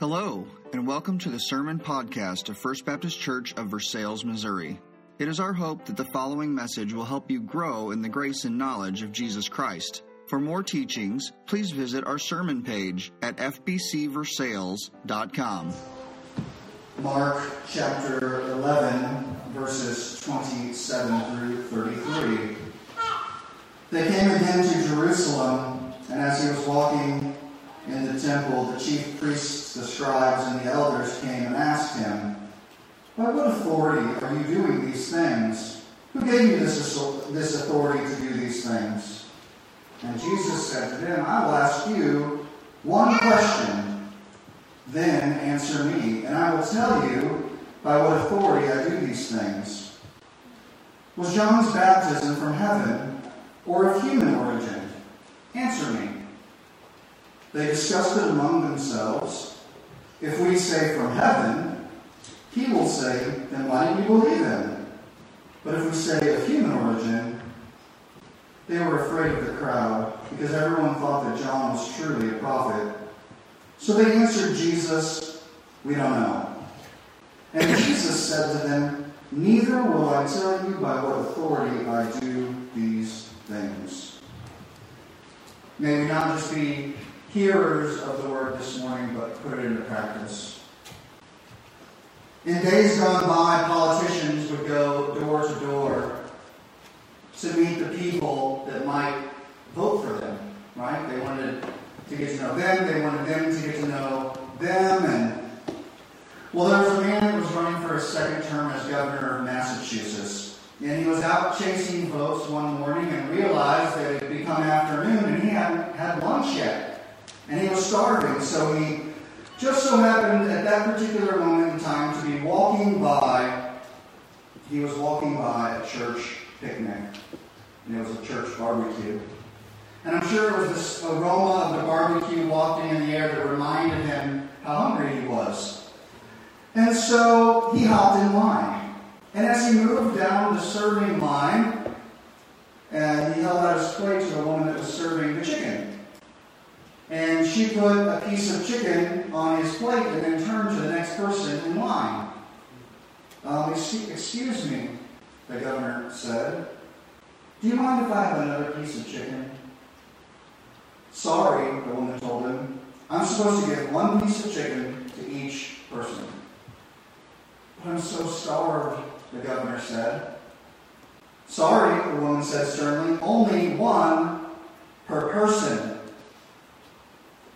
Hello, and welcome to the Sermon Podcast of First Baptist Church of Versailles, Missouri. It is our hope that the following message will help you grow in the grace and knowledge of Jesus Christ. For more teachings, please visit our sermon page at fbcversailles.com. Mark chapter 11, verses 27 through 33. They came again to Jerusalem, and as he was walking in the temple, the chief priests, the scribes, and the elders came and asked him, By what authority are you doing these things? Who gave you this, this authority to do these things? And Jesus said to them, I will ask you one question, then answer me, and I will tell you by what authority I do these things. Was John's baptism from heaven or of human origin? Answer me. They discussed it among themselves. If we say from heaven, he will say, then why didn't you believe him? But if we say of human origin, they were afraid of the crowd because everyone thought that John was truly a prophet. So they answered Jesus, We don't know. And Jesus said to them, Neither will I tell you by what authority I do these things. May we not just be hearers of the word this morning, but put it into practice. In days gone by, politicians would go door to door to meet the people that might vote for them, right? They wanted to get to know them, they wanted them to get to know them, and well, there was a man that was running for a second term as governor of Massachusetts. And he was out chasing votes one morning and realized that it had become afternoon and he hadn't had lunch yet and he was starving. So he just so happened at that particular moment in time to be walking by. He was walking by a church picnic, and it was a church barbecue. And I'm sure it was this aroma of the barbecue wafting in the air that reminded him how hungry he was. And so he hopped in line. And as he moved down the serving line, and he held out his plate to the woman that was serving the chicken. And she put a piece of chicken on his plate and then turned to the next person in line. Um, excuse me, the governor said. Do you mind if I have another piece of chicken? Sorry, the woman told him. I'm supposed to give one piece of chicken to each person. But I'm so starved, the governor said. Sorry, the woman said sternly. Only one per person.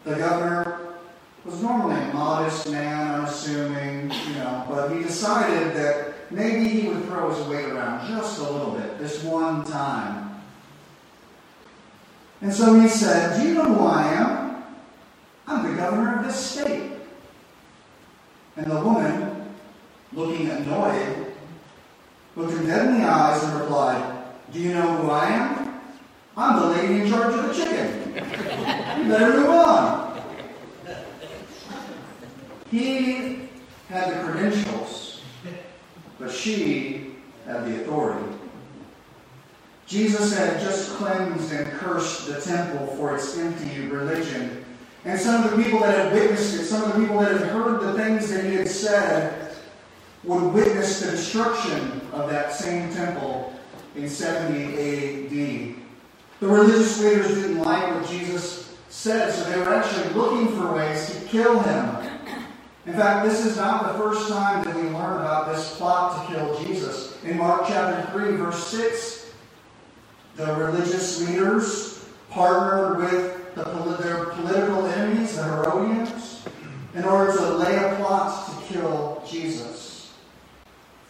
The governor was normally a modest man, unassuming, you know, but he decided that maybe he would throw his weight around just a little bit, this one time. And so he said, Do you know who I am? I'm the governor of this state. And the woman, looking annoyed, looked him dead in the eyes and replied, Do you know who I am? I'm the lady in charge of the chicken. You better move on. He had the credentials, but she had the authority. Jesus had just cleansed and cursed the temple for its empty religion. And some of the people that had witnessed it, some of the people that had heard the things that he had said, would witness the destruction of that same temple in 70 AD. The religious leaders didn't like what Jesus said, so they were actually looking for ways to kill him. In fact, this is not the first time that we learn about this plot to kill Jesus. In Mark chapter 3, verse 6, the religious leaders partnered with the, their political enemies, the Herodians, in order to lay a plot to kill Jesus.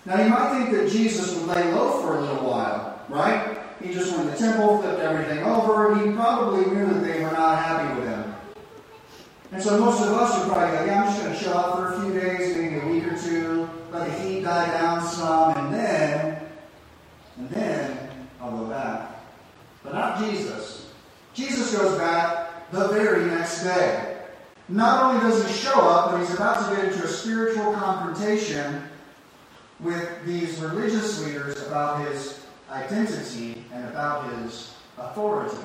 Now, you might think that Jesus would lay low for a little while, right? He just went to the temple, flipped everything over. He probably knew that they were not happy with him. And so most of us would probably go, yeah, I'm just going to chill out for a few days, maybe a week or two, let the heat die down some, and then, and then I'll go back. But not Jesus. Jesus goes back the very next day. Not only does he show up, but he's about to get into a spiritual confrontation with these religious leaders about his identity and about his authority.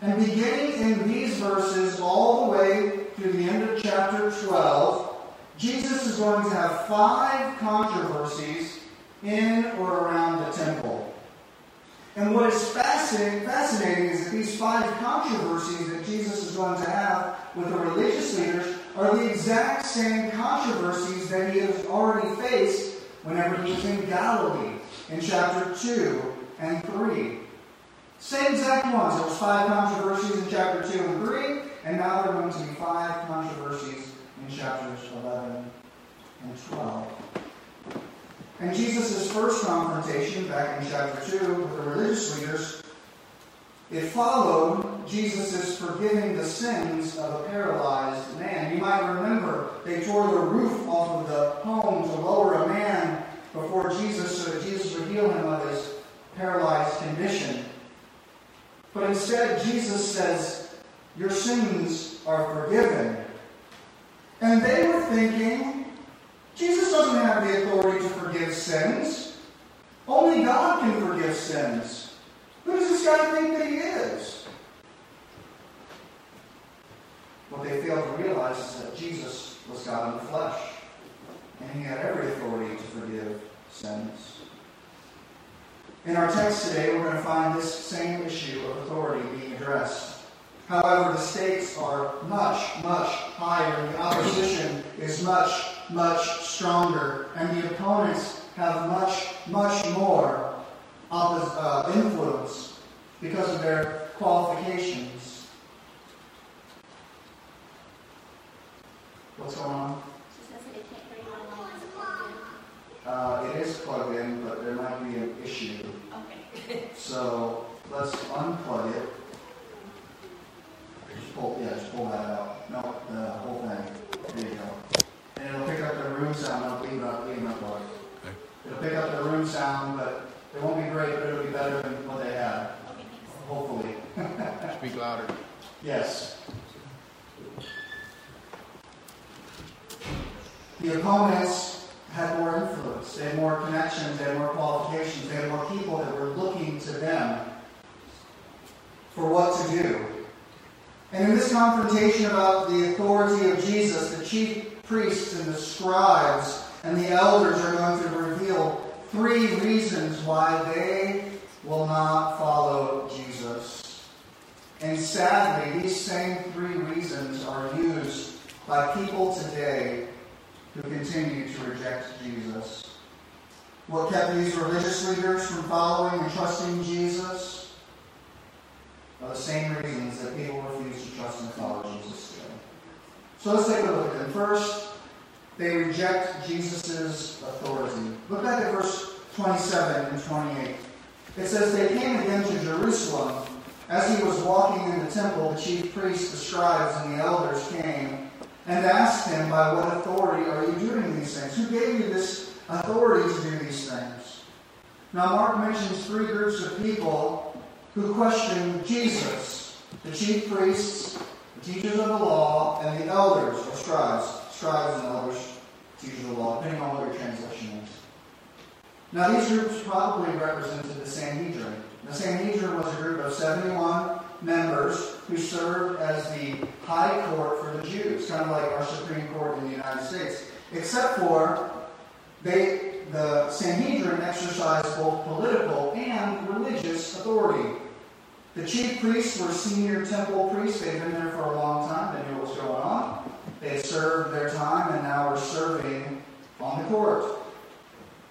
And beginning in these verses all the way to the end of chapter 12, Jesus is going to have five controversies in or around the temple. And what is fascinating, fascinating is that these five controversies that Jesus is going to have with the religious leaders are the exact same controversies that he has already faced whenever he was in Galilee in chapter 2 and 3. Same exact ones. There was five controversies in chapter 2 and 3, and now there are going to be five controversies in chapters 11 and 12. And Jesus' first confrontation back in chapter 2 with the religious leaders, it followed Jesus' forgiving the sins of a paralyzed man. You might remember they tore the roof off of the home to lower a man before Jesus so that Jesus heal him of his paralyzed condition. But instead, Jesus says, Your sins are forgiven. And they were thinking, Jesus doesn't have the authority to forgive sins. Only God can forgive sins. Who does this guy think that he is? What they failed to realize is that Jesus was God in the flesh, and he had every authority to forgive sins. In our text today, we're going to find this same issue of authority being addressed. However, the stakes are much, much higher, and the opposition is much, much stronger, and the opponents have much, much more uh, influence because of their qualifications. What's going on? Uh, it is plugged in, but there might be an issue. Okay. So let's unplug it. Just pull, yeah, just pull that out. No, the whole thing. There you go. And it'll pick up the room sound. I'll leave it up, leave it up. Okay. It'll pick up the room sound, but it won't be great, but it'll be better than what they had. Okay, thanks. Hopefully. Speak louder. Yes. The opponents had more influence, they had more connections, they had more qualifications, they had more people that were looking to them for what to do. And in this confrontation about the authority of Jesus, the chief priests and the scribes and the elders are going to reveal three reasons why they will not follow Jesus. And sadly, these same three reasons are used by people today who continue to reject Jesus. What kept these religious leaders from following and trusting Jesus are the same reasons that people refuse to trust and follow Jesus today. So let's take a look at them. First, they reject Jesus' authority. Look back at verse 27 and 28. It says, They came again to Jerusalem. As he was walking in the temple, the chief priests, the scribes, and the elders came and asked him, By what authority are you doing these things? Who gave you this authority to do these things? Now, Mark mentions three groups of people who question Jesus the chief priests, teachers of the law, and the elders, or scribes. Scribes and elders, teachers of the law, depending on what your translation is. Now, these groups probably represented the Sanhedrin. The Sanhedrin was a group of 71 members who served as the high court for the Jews, kind of like our Supreme Court in the United States, except for they, the Sanhedrin exercised both political and religious authority. The chief priests were senior temple priests. They'd been there for a long time. They knew what was going on. They served their time and now were serving on the court.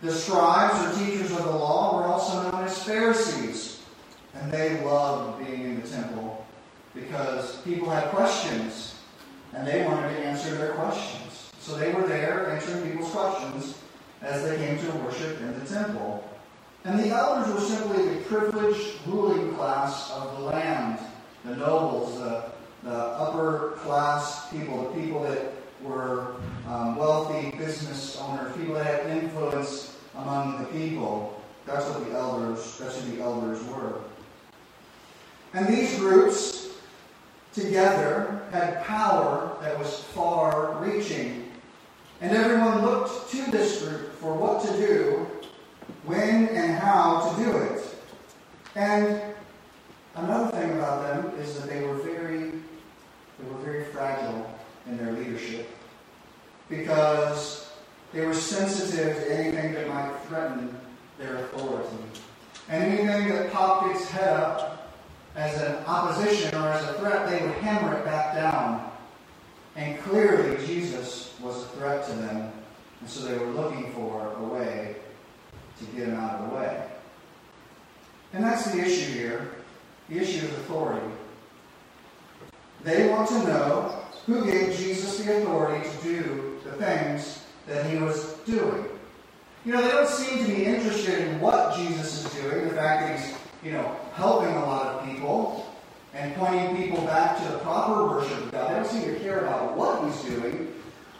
The scribes or teachers of the law were also known as Pharisees, and they loved being in the temple because people had questions and they wanted to answer their questions. So they were there answering people's questions as they came to worship in the temple. And the elders were simply the privileged ruling class of the land, the nobles, the, the upper class people, the people that were um, wealthy business owners, people that had influence among the people. That's what the elders, that's who the elders were. And these groups together had power that was far reaching. And everyone looked to this group for what to do, when and how to do it. And another thing about them is that they were very they were very fragile in their leadership. Because They were sensitive to anything that might threaten their authority. And anything that popped its head up as an opposition or as a threat, they would hammer it back down. And clearly, Jesus was a threat to them. And so they were looking for a way to get him out of the way. And that's the issue here. The issue of authority. They want to know who gave Jesus the authority to do the things that he was doing. You know, they don't seem to be interested in what Jesus is doing, the fact that he's, you know, helping a lot of people and pointing people back to the proper worship of God. They don't seem to care about what he's doing.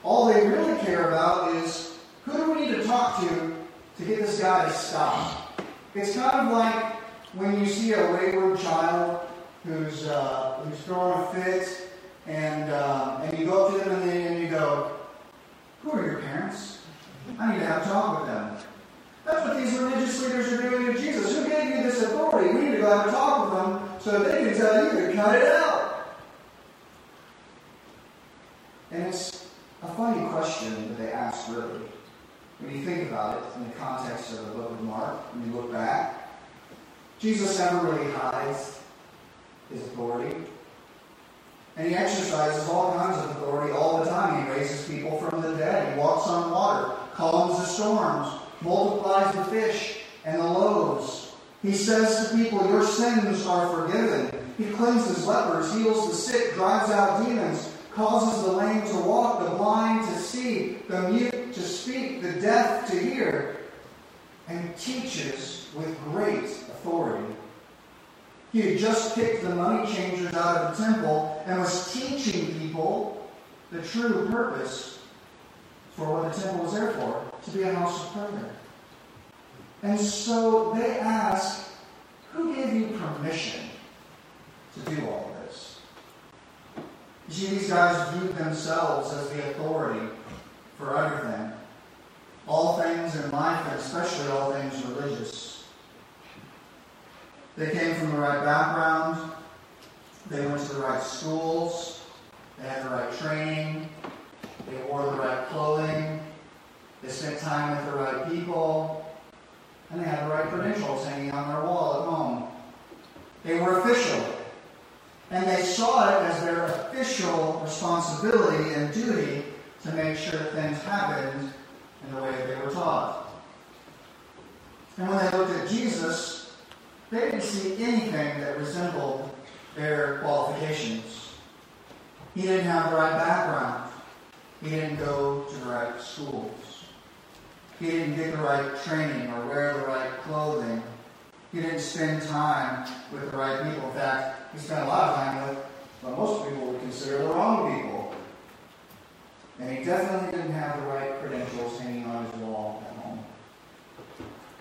All they really care about is who do we need to talk to to get this guy to stop. It's kind of like when you see a wayward child who's, uh, who's throwing a fit and, uh, and you go up to them and, they, and you go, who are your parents? I need to have a talk with them. That's what these religious leaders are doing to Jesus. Who gave you this authority? We need to go have a talk with them so that they can tell you to cut it out. And it's a funny question that they ask, really. You think about it in the context of the book of Mark, when you look back, Jesus never really hides his authority. And he exercises all kinds of authority all the time. He raises people from the dead. He walks on water, calms the storms, multiplies the fish and the loaves. He says to people, Your sins are forgiven. He cleanses lepers, heals the sick, drives out demons, causes the lame to walk, the blind to see, the mute to speak, the deaf to hear, and teaches with great authority. He had just kicked the money changers out of the temple and was teaching people the true purpose for what the temple was there for to be a house of prayer. And so they ask, Who gave you permission to do all this? You see, these guys viewed themselves as the authority for everything. All things in life, and especially all things religious. They came from the right background. They went to the right schools. They had the right training. They wore the right clothing. They spent time with the right people. And they had the right credentials hanging on their wall at home. They were official. And they saw it as their official responsibility and duty to make sure things happened in the way that they were taught. And when they looked at Jesus, they didn't see anything that resembled their qualifications. He didn't have the right background. He didn't go to the right schools. He didn't get the right training or wear the right clothing. He didn't spend time with the right people. In fact, he spent a lot of time with what most people would consider the wrong people. And he definitely didn't have the right credentials hanging on his wall at home.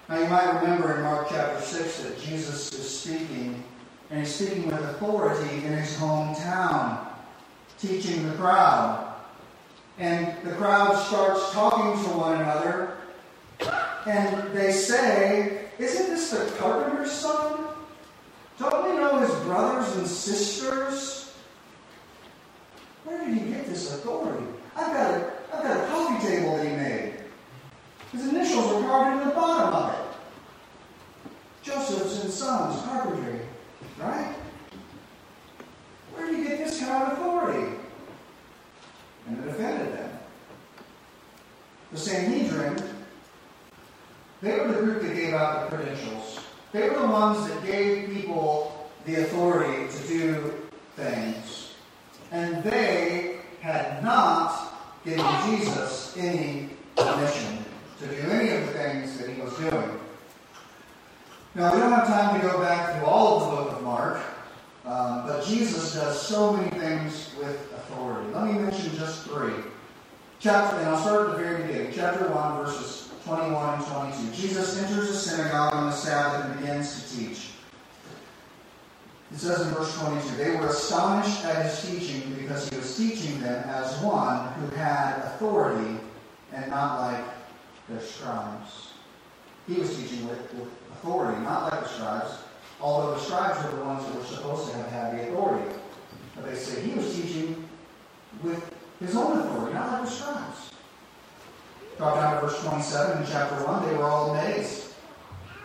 Now, you might remember in Mark chapter 6 that Jesus is speaking, and he's speaking with authority in his hometown, teaching the crowd. And the crowd starts talking to one another, and they say, Isn't this the carpenter's son? Don't we know his brothers and sisters? Where did he get this authority? I've got a, I've got a coffee table that he made. His initials are carved in the bottom of it. Joseph's and Sons, carpentry, right? Where do you get this kind of authority? And it offended them. The Sanhedrin, they were the group that gave out the credentials. They were the ones that gave people the authority to do things. And they had not given Jesus any permission to do any of the things that he was doing. Now, we don't have time to go back through all of the book of Mark, um, but Jesus does so many things with authority. Let me mention just three. Chapter, and I'll start at the very beginning. Chapter 1, verses 21 and 22. Jesus enters a synagogue on the Sabbath and begins to teach. It says in verse 22, They were astonished at his teaching because he was teaching them as one who had authority and not like their scribes. He was teaching with, with authority, not like the scribes, although the scribes were the ones that were supposed to have had the authority. But they say he was teaching with his own authority, not like the scribes. Drop down to verse 27 in chapter 1. They were all amazed.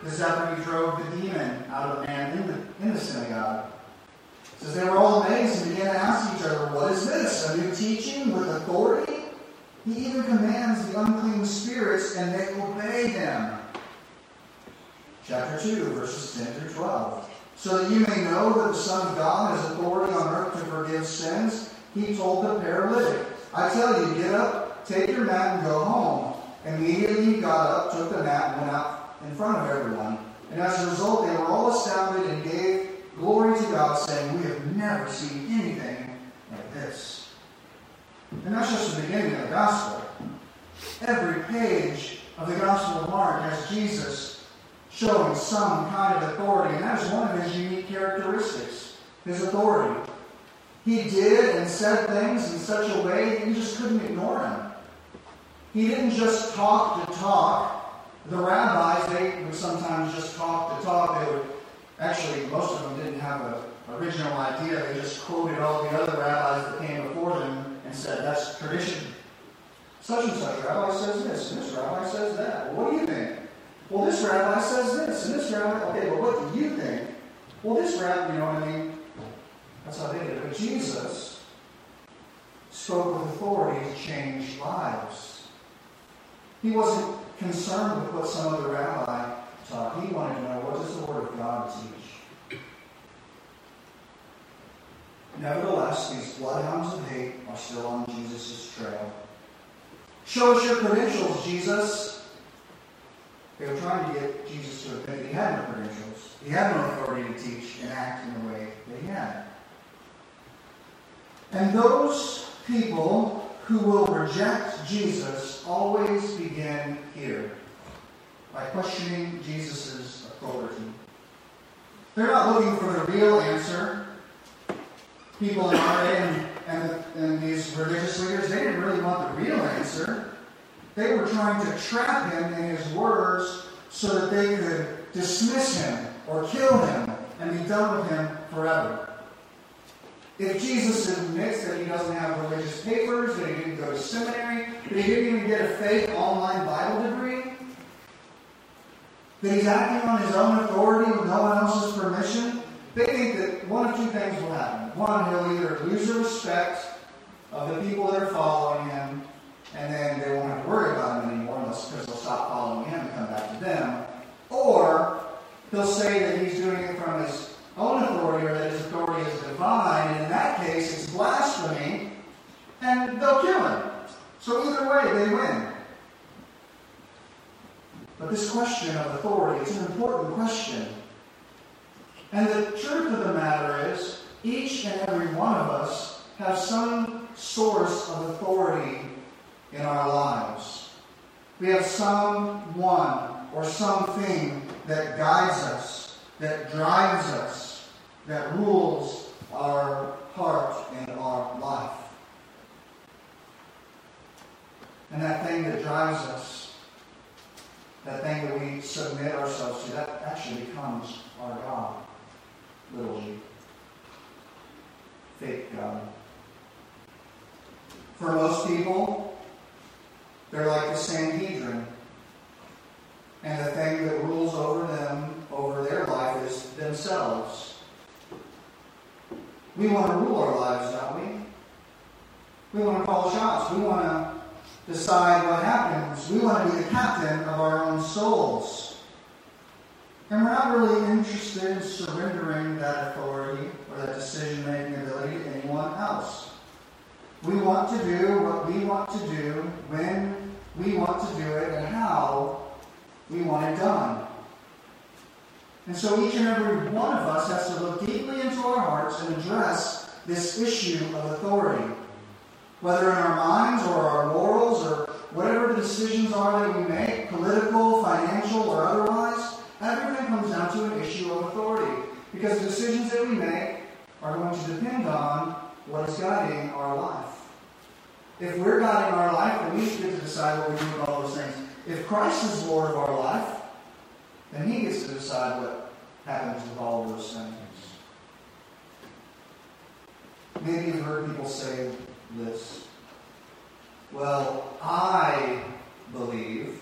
This is after he drove the demon out of the man in the, in the synagogue. It says they were all amazed and began to ask each other, What is this? A new teaching with authority? He even commands the unclean spirits, and they obey him. Chapter 2, verses 10 through 12. So that you may know that the Son of God has authority on earth to forgive sins, he told the paralytic, I tell you, get up, take your mat, and go home. Immediately he got up, took the mat, and went out in front of everyone. And as a result, they were all astounded and gave glory to God, saying, We have never seen anything like this. And that's just the beginning of the gospel. Every page of the Gospel of Mark has Jesus showing some kind of authority, and that is one of his unique characteristics his authority. He did and said things in such a way that you just couldn't ignore him. He didn't just talk to talk. The rabbis, they would sometimes just talk to talk. They would actually, most of them didn't have an original idea. They just quoted all the other rabbis that came before them and said, that's tradition. Such and such rabbi says this, and this rabbi says that. Well, what do you think? Well, this rabbi says this, and this rabbi, okay, well, what do you think? Well, this rabbi, you know what I mean? That's how they did it. But Jesus spoke with authority to change lives. He wasn't concerned with what some other rabbi taught. He wanted to know what does the Word of God teach. Nevertheless, these bloodhounds of hate are still on Jesus' trail. Show us your credentials, Jesus. They were trying to get Jesus to admit he had no credentials. He had no authority to teach and act in the way that he had. And those people who will reject Jesus always begin here by questioning Jesus' authority. They're not looking for the real answer. People in our day and, and, and these religious leaders, they didn't really want the real answer. They were trying to trap him in his words so that they could dismiss him or kill him and be done with him forever. If Jesus admits that he doesn't have religious papers, that he didn't go to seminary, that he didn't even get a fake online Bible degree, that he's acting on his own authority with no one else's permission, they think that one of two things will happen. One, he'll either lose the respect of the people that are following him, and then they won't have to worry about him anymore unless because they'll stop following him and come back to them. Or he'll say that he's doing it from his own authority or that his authority is divine, and in that case it's blasphemy, and they'll kill him. So either way, they win. But this question of authority, it's an important question. And the truth of the matter is, each and every one of us have some source of authority in our lives. We have someone or something that guides us, that drives us, that rules our heart and our life. And that thing that drives us, that thing that we submit ourselves to, that actually becomes our God, little g. Fake God. For most people, they're like the Sanhedrin. And the thing that rules over them, over their life, is themselves. We want to rule our lives, don't we? We want to call shots. We want to decide what happens. We want to be the captain of our own souls. And we're not really interested in surrendering that authority or that decision making ability to anyone else. We want to do what we want to do when we want to do it and how we want it done. And so each and every one of us has to look deeply into our hearts and address this issue of authority. Whether in our minds or our morals or whatever the decisions are that we make, political, financial, or otherwise, everything comes down to an issue of authority. Because the decisions that we make are going to depend on what is guiding our life. If we're guiding our life, then we get to decide what we do with all those things. If Christ is Lord of our life, then He gets to decide what happens with all those things. Maybe you've heard people say this. Well, I believe,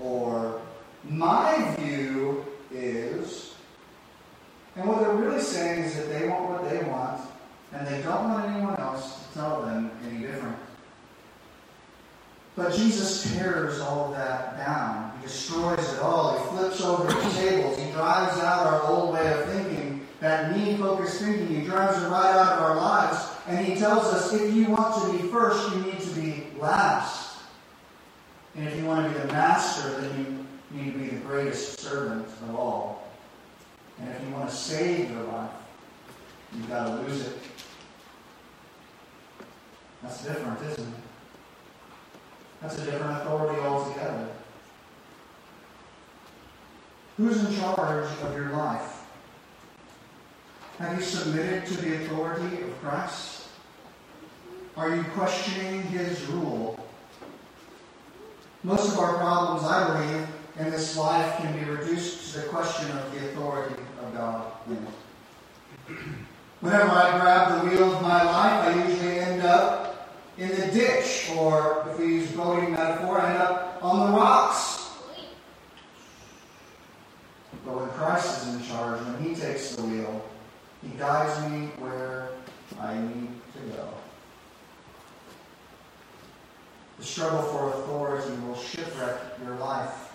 or my view is. And what they're really saying is that they want what they want, and they don't want anyone else to tell them any different. But Jesus tears all of that down. He destroys it all. He flips over the tables. He drives out our old way of thinking, that me focused thinking. He drives it right out of our lives. And he tells us if you want to be first, you need to be last. And if you want to be the master, then you need to be the greatest servant of all. And if you want to save your life, you've got to lose it. That's different, isn't it? That's a different authority altogether. Who's in charge of your life? Have you submitted to the authority of Christ? Are you questioning his rule? Most of our problems, I believe, in this life can be reduced to the question of the authority of God in it. Whenever I grab the wheel of my life, I usually end up in the ditch, or if we use a boating metaphor, I end up on the rocks. But when Christ is in charge, when He takes the wheel, He guides me where I need to go. The struggle for authority will shipwreck your life.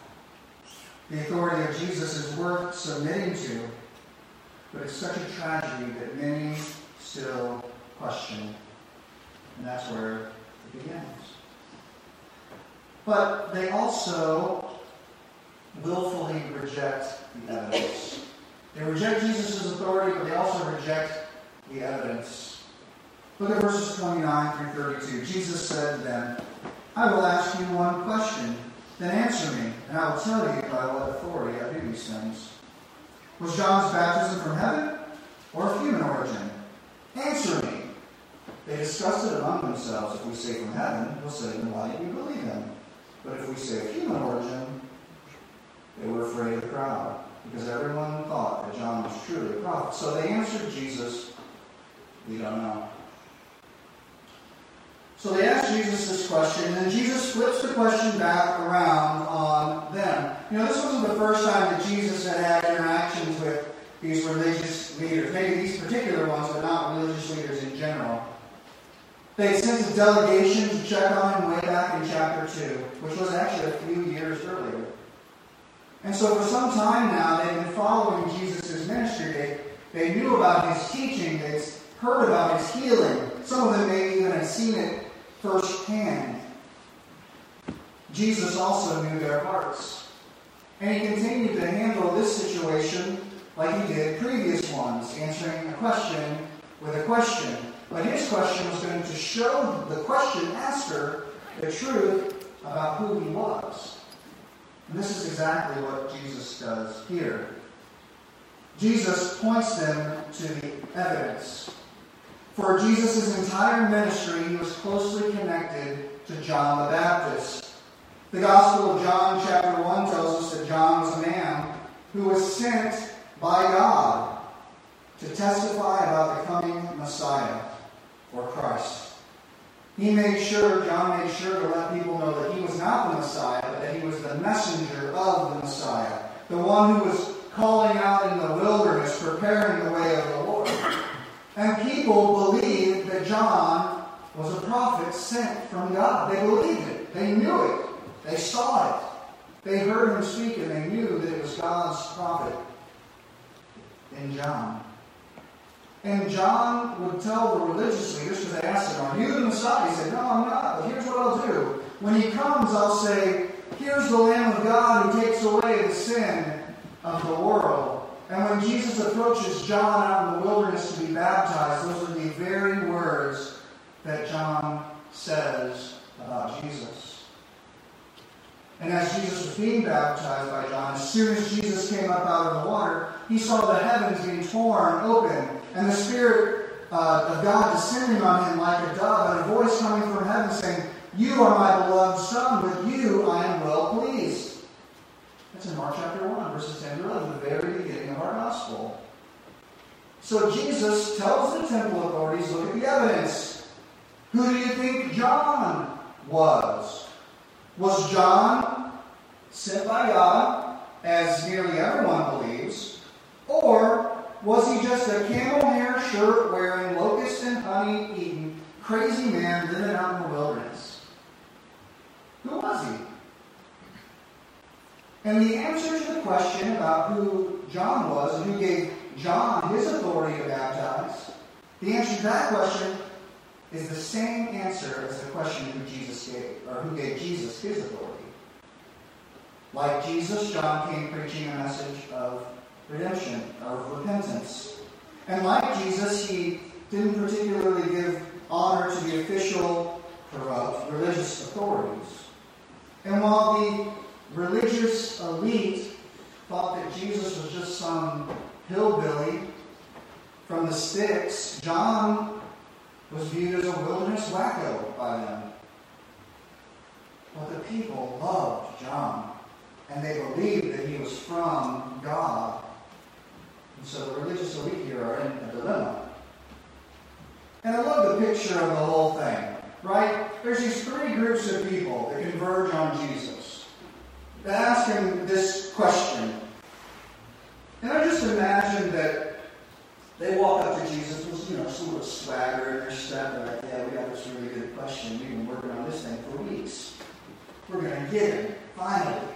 The authority of Jesus is worth submitting to, but it's such a tragedy that many still question and that's where it begins. But they also willfully reject the evidence. They reject Jesus' authority, but they also reject the evidence. Look at verses 29 through 32. Jesus said to them, I will ask you one question, then answer me, and I will tell you by what authority I do these things. Was John's baptism from heaven or of human origin? Answer me. They discussed it among themselves. If we say from heaven, we'll say, then why did we believe him? But if we say of human origin, they were afraid of the crowd, because everyone thought that John was truly a prophet. So they answered Jesus, we don't know. So they Jesus this question, and then Jesus flips the question back around on them. You know, this wasn't the first time that Jesus had had interactions with these religious leaders, maybe these particular ones, but not religious leaders in general. They sent a delegation to check on him way back in chapter 2, which was actually a few years earlier. And so for some time now, they've been following Jesus' ministry. They, they knew about his teaching. They've heard about his healing. Some of them may even have seen it firsthand. Jesus also knew their hearts. And he continued to handle this situation like he did previous ones, answering a question with a question. But his question was going to show the question asker the truth about who he was. And this is exactly what Jesus does here. Jesus points them to the evidence. For Jesus' entire ministry, he was closely connected to John the Baptist. The Gospel of John, chapter 1, tells us that John was a man who was sent by God to testify about the coming Messiah or Christ. He made sure, John made sure to let people know that he was not the Messiah, but that he was the messenger of the Messiah, the one who was calling out in the wilderness, preparing the way of the Lord. And people believed that John was a prophet sent from God. They believed it. They knew it. They saw it. They heard him speak and they knew that it was God's prophet in John. And John would tell the religious leaders, because they asked him, Are you the Messiah? He said, No, I'm not, but here's what I'll do. When he comes, I'll say, Here's the Lamb of God who takes away the sin of the world. And when Jesus approaches John out in the wilderness to be baptized, those are the very words that John says about Jesus. And as Jesus was being baptized by John, as soon as Jesus came up out of the water, he saw the heavens being torn open and the Spirit uh, of God descending on him like a dove, and a voice coming from heaven saying, You are my beloved Son, with you I am well pleased. That's in Mark chapter 1, verses 10 to 11, the very beginning of our gospel. So Jesus tells the temple authorities, Look at the evidence. Who do you think John was? Was John sent by God, as nearly everyone believes, or was he just a camel hair shirt wearing, locust and honey eating, crazy man living out in the wilderness? Who was he? And the answer to the question about who John was and who gave John his authority to baptize, the answer to that question is the same answer as the question who Jesus gave, or who gave Jesus his authority. Like Jesus, John came preaching a message of redemption, of repentance. And like Jesus, he didn't particularly give honor to the official, corrupt, religious authorities. And while the religious elite thought that Jesus was just some hillbilly from the sticks, John was viewed as a wilderness wacko by them. But the people loved John, and they believed that he was from God. And so the religious elite here are in a dilemma. And I love the picture of the whole thing, right? There's these three groups of people that converge on Jesus. They ask him this question. And I just imagine that they walk up to Jesus with, you know, some little swagger in their step. They're like, yeah, we got this really good question. We've been working on this thing for weeks. We're going to get it, finally.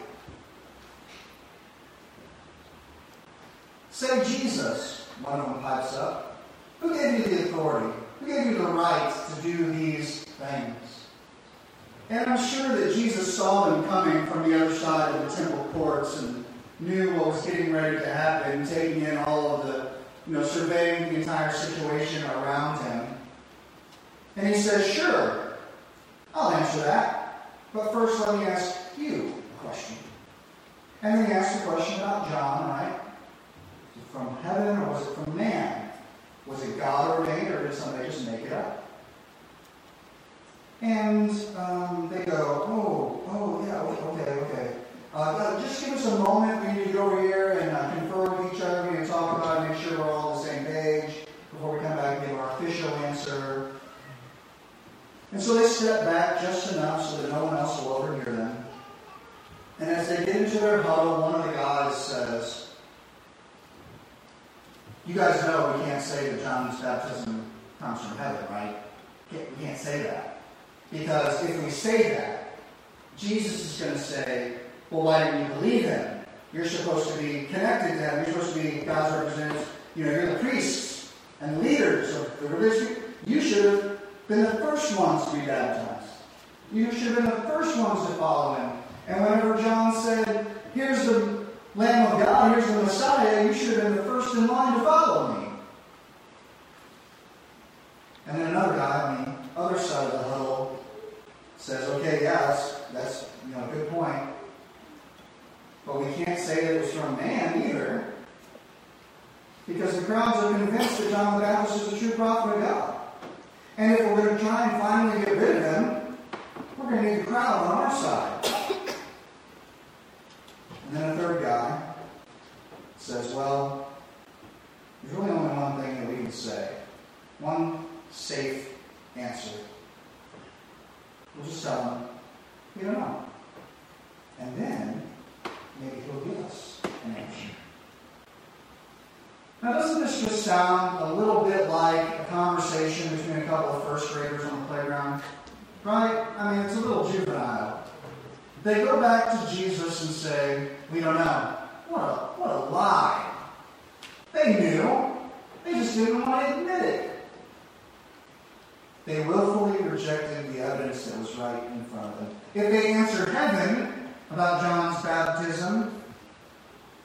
Say Jesus, one of them pipes up. Who gave you the authority? Who gave you the right to do these things? And I'm sure that Jesus saw them coming from the other side of the temple courts and knew what was getting ready to happen, taking in all of the, you know, surveying the entire situation around him. And he says, Sure, I'll answer that. But first, let me ask you a question. And then he asked a question about John, right? from heaven or was it from man? Was it God ordained or did somebody just make it up? And um, they go, oh, oh, yeah, okay, okay. Uh, just give us a moment. We need to go over here and uh, confer with each other. We need to talk about it, make sure we're all on the same page before we come back and give our official answer. And so they step back just enough so that no one else will overhear them. And as they get into their huddle, one of the guys says, you guys know we can't say that John's baptism comes from heaven, right? We can't say that. Because if we say that, Jesus is going to say, well, why didn't you believe him? You're supposed to be connected to him. You're supposed to be God's representatives. You know, you're the priests and leaders of the religion. You should have been the first ones to be baptized. You should have been the first ones to follow him. And whenever John said, here's the Lamb of God, here's the Messiah, you should have been the first in line to follow me. And then another guy on the other side of the huddle says, okay, yeah, that's, you know, a good point. But we can't say that it was from man either. Because the crowds are convinced that John the Baptist is the true prophet of God. And if we're going to try and finally get rid of him, we're going to need the crowd on our side. And then a third guy says, Well, there's really only one thing that we can say. One safe answer. We'll just tell him, we don't know. And then maybe he'll give us an answer. Now, doesn't this just sound a little bit like a conversation between a couple of first graders on the playground? Right? I mean, it's a little juvenile. They go back to Jesus and say, We don't know. What a, what a lie. They knew. They just didn't want to admit it. They willfully rejected the evidence that was right in front of them. If they answered heaven about John's baptism,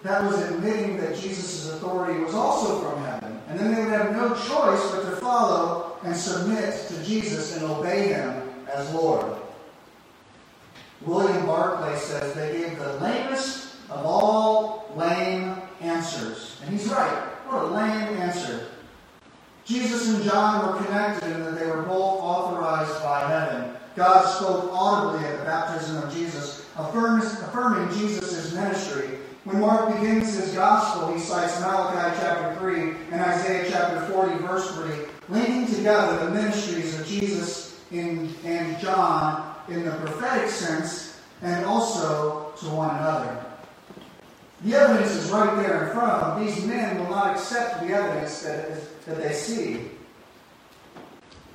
that was admitting that Jesus' authority was also from heaven. And then they would have no choice but to follow and submit to Jesus and obey him as Lord. William Barclay says they gave the lamest of all lame answers. And he's right. What a lame answer. Jesus and John were connected in that they were both authorized by heaven. God spoke audibly at the baptism of Jesus, affirming Jesus' ministry. When Mark begins his gospel, he cites Malachi chapter 3 and Isaiah chapter 40, verse 3, linking together the ministries of Jesus in, and John in the prophetic sense and also to one another. The evidence is right there in front of them. These men will not accept the evidence that, is, that they see.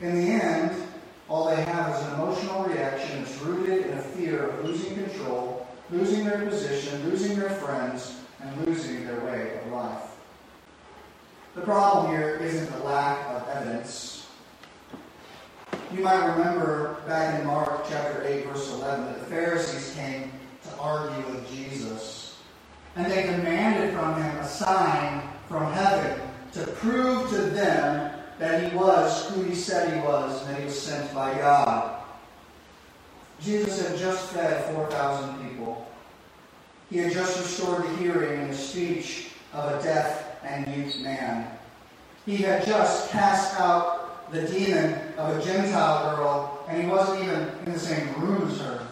In the end, all they have is an emotional reaction that's rooted in a fear of losing control, losing their position, losing their friends, and losing their way of life. The problem here isn't the lack of evidence. You might remember back in Mark chapter 8, verse 11, that the Pharisees came to argue with Jesus. And they demanded from him a sign from heaven them that he was who he said he was and that he was sent by God. Jesus had just fed 4,000 people. He had just restored the hearing and the speech of a deaf and mute man. He had just cast out the demon of a Gentile girl, and he wasn't even in the same room as her.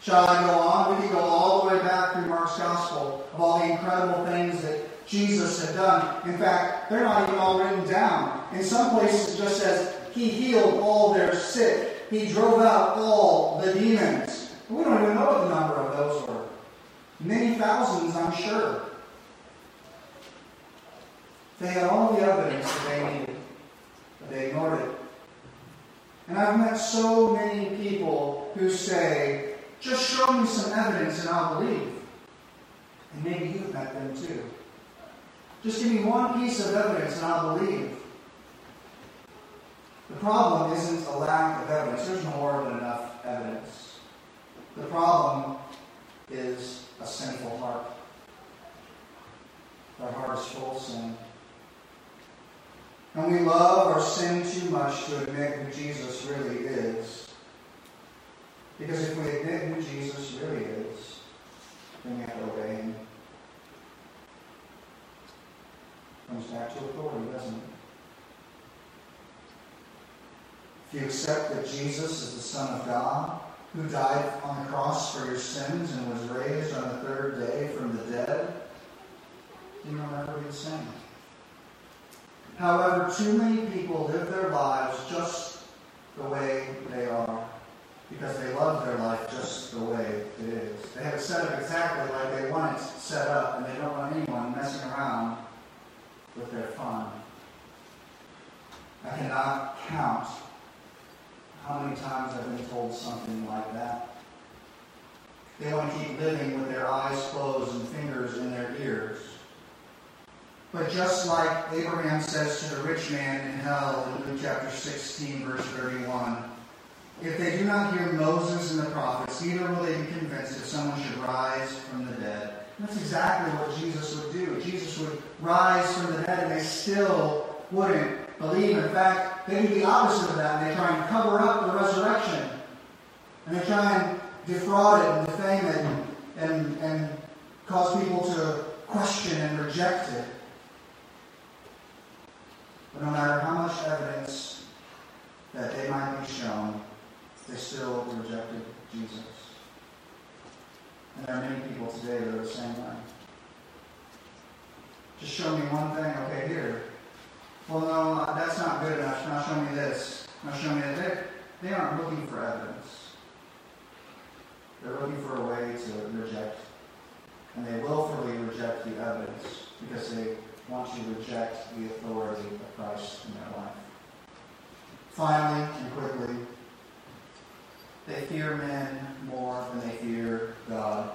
Shall I go on? We can go all the way back through Mark's Gospel of all the incredible things that Jesus had done. In fact, they're not even all written down. In some places, it just says, He healed all their sick. He drove out all the demons. We don't even know the number of those were. Many thousands, I'm sure. They had all the evidence that they needed, but they ignored it. And I've met so many people who say, just show me some evidence and I'll believe. And maybe you've met them too. Just give me one piece of evidence and I'll believe. The problem isn't a lack of evidence. There's more than enough evidence. The problem is a sinful heart. Our heart is full of sin. And we love our sin too much to admit who Jesus really is. Because if we admit who Jesus really is, then we have to obey him. Comes back to authority, doesn't it? If you accept that Jesus is the Son of God, who died on the cross for your sins and was raised on the third day from the dead, you will never be the same. However, too many people live their lives just the way they are because they love their life just the way it is. They have it set up exactly like they want it set up, and they don't want anyone messing around with their fun. I cannot count how many times I've been told something like that. They want to keep living with their eyes closed and fingers in their ears. But just like Abraham says to the rich man in hell in Luke chapter 16, verse 31, if they do not hear Moses and the prophets, neither will they be convinced if someone should rise from the dead. And that's exactly what Jesus would do. Jesus would rise from the dead and they still wouldn't believe. In fact, they do the opposite of that they try and cover up the resurrection. And they try and defraud it and defame it and, and, and cause people to question and reject it. But no matter how much evidence that they might be shown, they still rejected Jesus. And there are many people today that are the same way. Just show me one thing, okay, here. Well, no, that's not good enough. Now show me this. Now show me that. They, they aren't looking for evidence. They're looking for a way to reject. And they willfully reject the evidence because they want to reject the authority of Christ in their life. Finally and quickly, they fear men more than they fear God.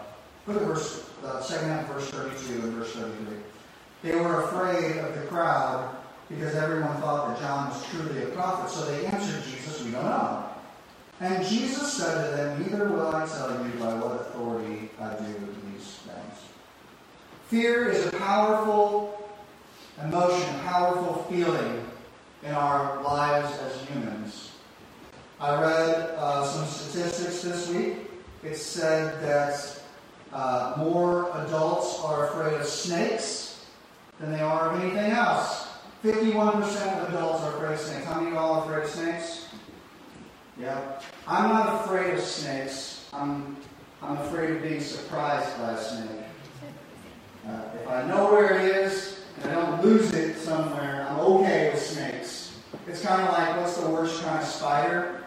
Look at verse, uh, second half verse 32 and verse 33. They were afraid of the crowd because everyone thought that John was truly a prophet. So they answered Jesus, We don't know. And Jesus said to them, Neither will I tell you by what authority I do these things. Fear is a powerful emotion, powerful feeling in our lives as humans. I read uh, some statistics this week. It said that uh, more adults are afraid of snakes than they are of anything else. 51% of adults are afraid of snakes. How many of y'all are afraid of snakes? Yeah. I'm not afraid of snakes. I'm, I'm afraid of being surprised by a snake. Uh, if I know where it is and Lose it somewhere, I'm okay with snakes. It's kind of like what's the worst kind of spider?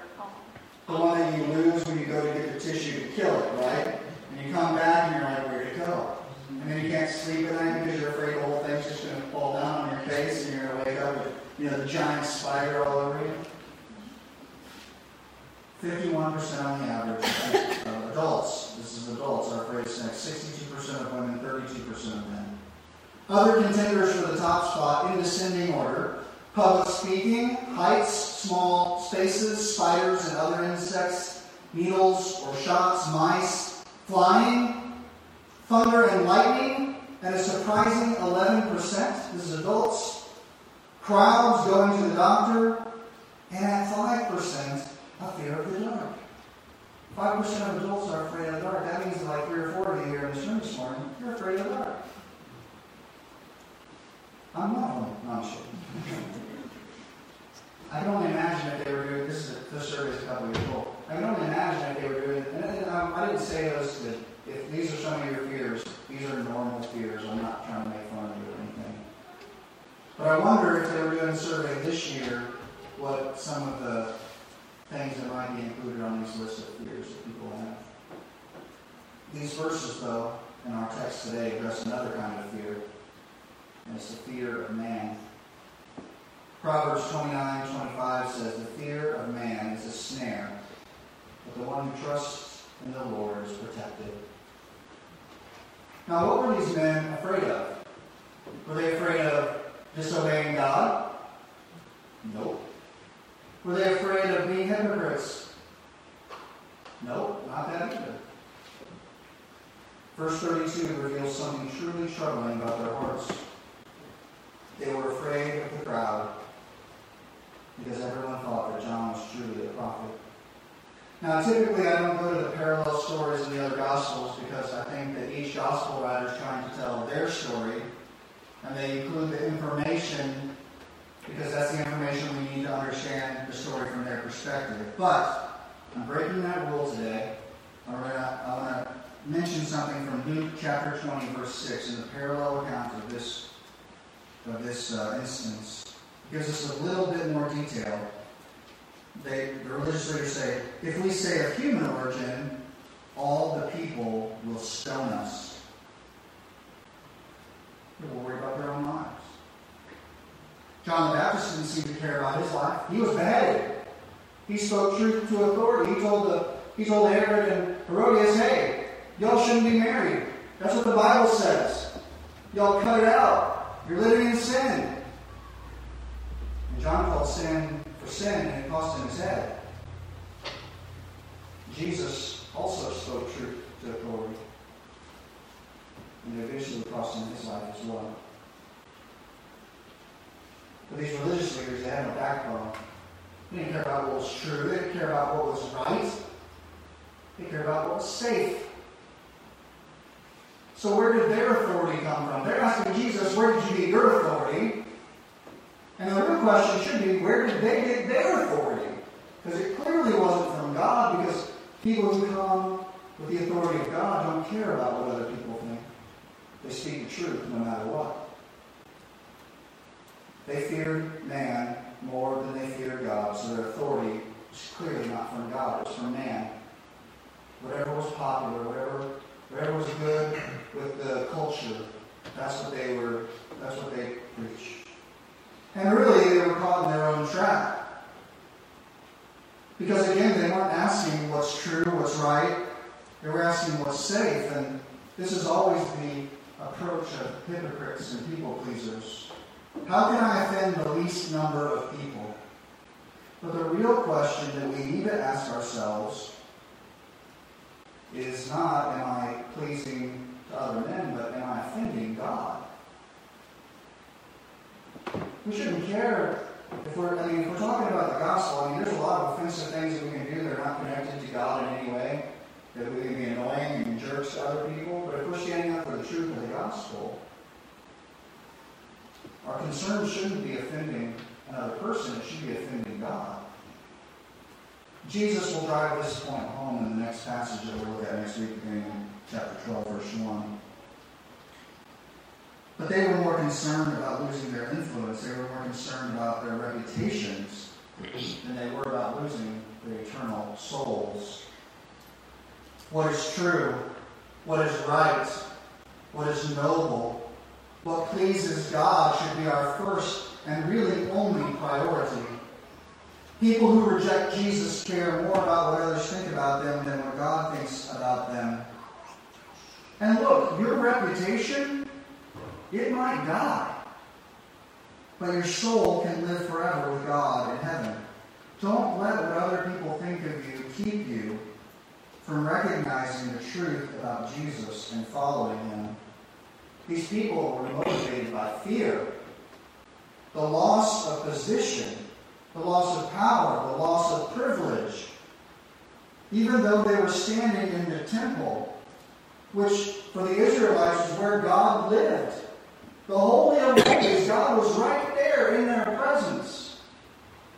the one that you lose when you go to get the tissue to kill it, right? And you come back and you're like, where'd it go? And then you can't sleep at night because you're afraid the whole thing's just going to fall down on your face and you're going to wake up with, you know, the giant spider all over you. 51% on the average of adults, this is adults, are afraid of snakes. 62% of women, 32% of men. Other contenders for top spot in descending order public speaking, heights, small spaces, spiders and other insects, needles or shots, mice, flying, thunder and lightning, and a surprising 11%. This is adults. Crowds going to the doctor, and at 5%, a fear of the dark. 5% of adults are afraid of the dark. That means like three or four of you here in this room this morning, you're afraid of the dark. I'm not one. No, I'm sure. I can only imagine if they were doing this. Is a, this survey is a couple years old. I can only imagine if they were doing. And, um, I didn't say this that if these are some of your fears, these are normal fears. I'm not trying to make fun of you or anything. But I wonder if they were doing a survey this year, what some of the things that might be included on these lists of fears that people have. These verses, though, in our text today, address another kind of fear, and it's the fear of man. Proverbs 29 25 says, The fear of man is a snare, but the one who trusts in the Lord is protected. Now, what were these men afraid of? Were they afraid of disobeying God? Nope. Were they afraid of being hypocrites? Nope, not that either. Verse 32 reveals something truly troubling about their hearts. They were afraid of the crowd because everyone thought that John was truly a prophet. Now, typically, I don't go to the parallel stories in the other Gospels because I think that each Gospel writer is trying to tell their story, and they include the information because that's the information we need to understand the story from their perspective. But I'm breaking that rule today. I want to mention something from Luke chapter 20, verse 6, in the parallel account of this, of this uh, instance gives us a little bit more detail. They, the religious leaders say, if we say of human origin, all the people will stone us. They worry about their own lives. John the Baptist didn't seem to care about his life. He was beheaded. He spoke truth to authority. He told the he told Herod and Herodias, hey, y'all shouldn't be married. That's what the Bible says. Y'all cut it out. You're living in sin. And John called sin for sin, and it cost him his head. Jesus also spoke truth to authority. And it eventually cost him his life as well. But these religious leaders, they had no backbone. They didn't care about what was true. They didn't care about what was right. They cared about what was safe. So where did their authority come from? They're asking Jesus, where did you get your authority? And the real question should be, where did they get their authority? Because it clearly wasn't from God, because people who come with the authority of God don't care about what other people think. They speak the truth no matter what. They feared man more than they feared God, so their authority was clearly not from God, it was from man. Whatever was popular, whatever, whatever was good with the culture, that's what they were, that's what they preached. And really, they were caught in their own trap. Because again, they weren't asking what's true, what's right. They were asking what's safe. And this is always the approach of hypocrites and people pleasers. How can I offend the least number of people? But the real question that we need to ask ourselves is not, am I pleasing to other men, but am I offending God? We shouldn't care if we're, I mean, if we're talking about the gospel, I mean, there's a lot of offensive things that we can do that are not connected to God in any way, that we can be annoying and jerks to other people. But if we're standing up for the truth of the gospel, our concern shouldn't be offending another person, it should be offending God. Jesus will drive this point home in the next passage that we'll look at next week, beginning in chapter 12, verse 1. But they were more concerned about losing their influence. They were more concerned about their reputations than they were about losing their eternal souls. What is true, what is right, what is noble, what pleases God should be our first and really only priority. People who reject Jesus care more about what others think about them than what God thinks about them. And look, your reputation, it might die. But your soul can live forever with God in heaven. Don't let what other people think of you keep you from recognizing the truth about Jesus and following him. These people were motivated by fear, the loss of position, the loss of power, the loss of privilege. Even though they were standing in the temple, which for the Israelites is where God lived. The Holy of Holies, God was right there in their presence.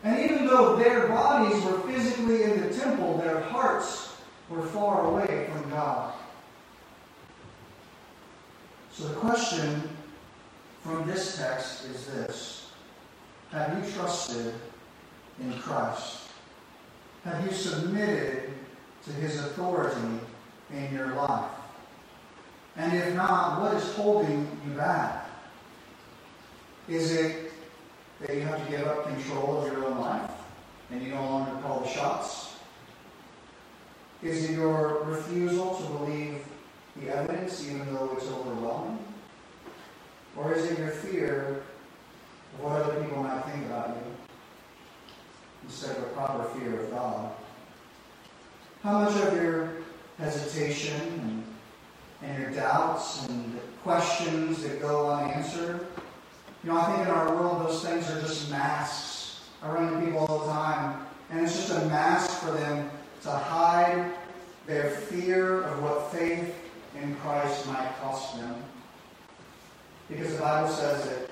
And even though their bodies were physically in the temple, their hearts were far away from God. So the question from this text is this Have you trusted in Christ? Have you submitted to his authority in your life? And if not, what is holding you back? Is it that you have to give up control of your own life and you no longer call the shots? Is it your refusal to believe the evidence even though it's overwhelming? Or is it your fear of what other people might think about you instead of a proper fear of God? How much of your hesitation and doubts and questions that go unanswered. You know, I think in our world those things are just masks. I run into people all the time, and it's just a mask for them to hide their fear of what faith in Christ might cost them. Because the Bible says that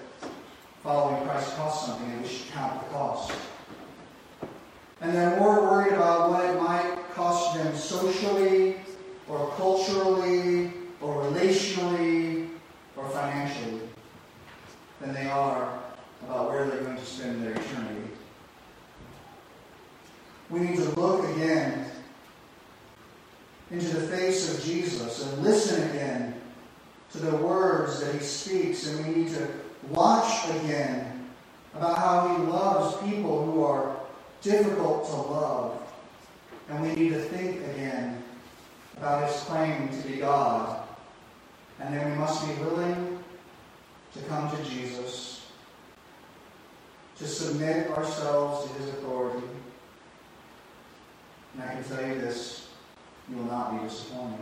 following Christ costs something, and we should count the cost. And they're more worried about what it might cost them socially or culturally relationally or financially than they are about where they're going to spend their eternity. We need to look again into the face of Jesus and listen again to the words that he speaks, and we need to watch again about how he loves people who are difficult to love. And we need to think again about his claim to be God. And then we must be willing to come to Jesus, to submit ourselves to his authority. And I can tell you this, you will not be disappointed.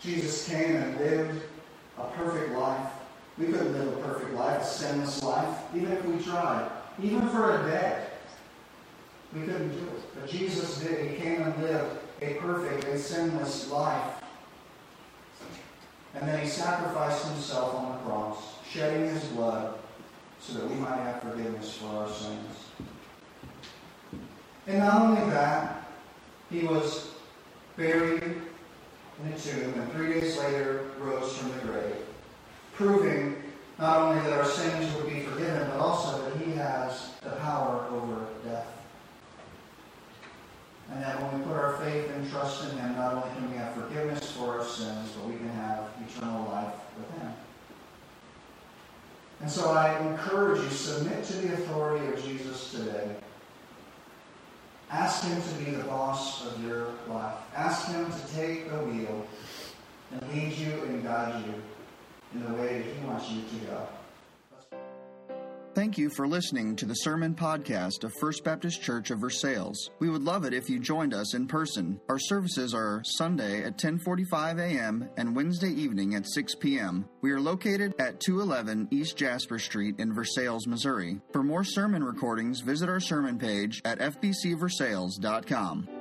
Jesus came and lived a perfect life. We couldn't live a perfect life, a sinless life, even if we tried, even for a day. We couldn't do it. But Jesus did. He came and lived a perfect and sinless life. And then he sacrificed himself on the cross, shedding his blood so that we might have forgiveness for our sins. And not only that, he was buried in a tomb and three days later rose from the grave, proving not only that our sins would be forgiven, but also that he has the power over death. And that when we put our faith and trust in Him, not only can we have forgiveness for our sins, but we can have eternal life with Him. And so I encourage you, submit to the authority of Jesus today. Ask Him to be the boss of your life. Ask Him to take the wheel and lead you and guide you in the way that He wants you to go. Thank you for listening to the sermon podcast of First Baptist Church of Versailles. We would love it if you joined us in person. Our services are Sunday at 10:45 a.m. and Wednesday evening at 6 p.m. We are located at 211 East Jasper Street in Versailles, Missouri. For more sermon recordings, visit our sermon page at fbcversailles.com.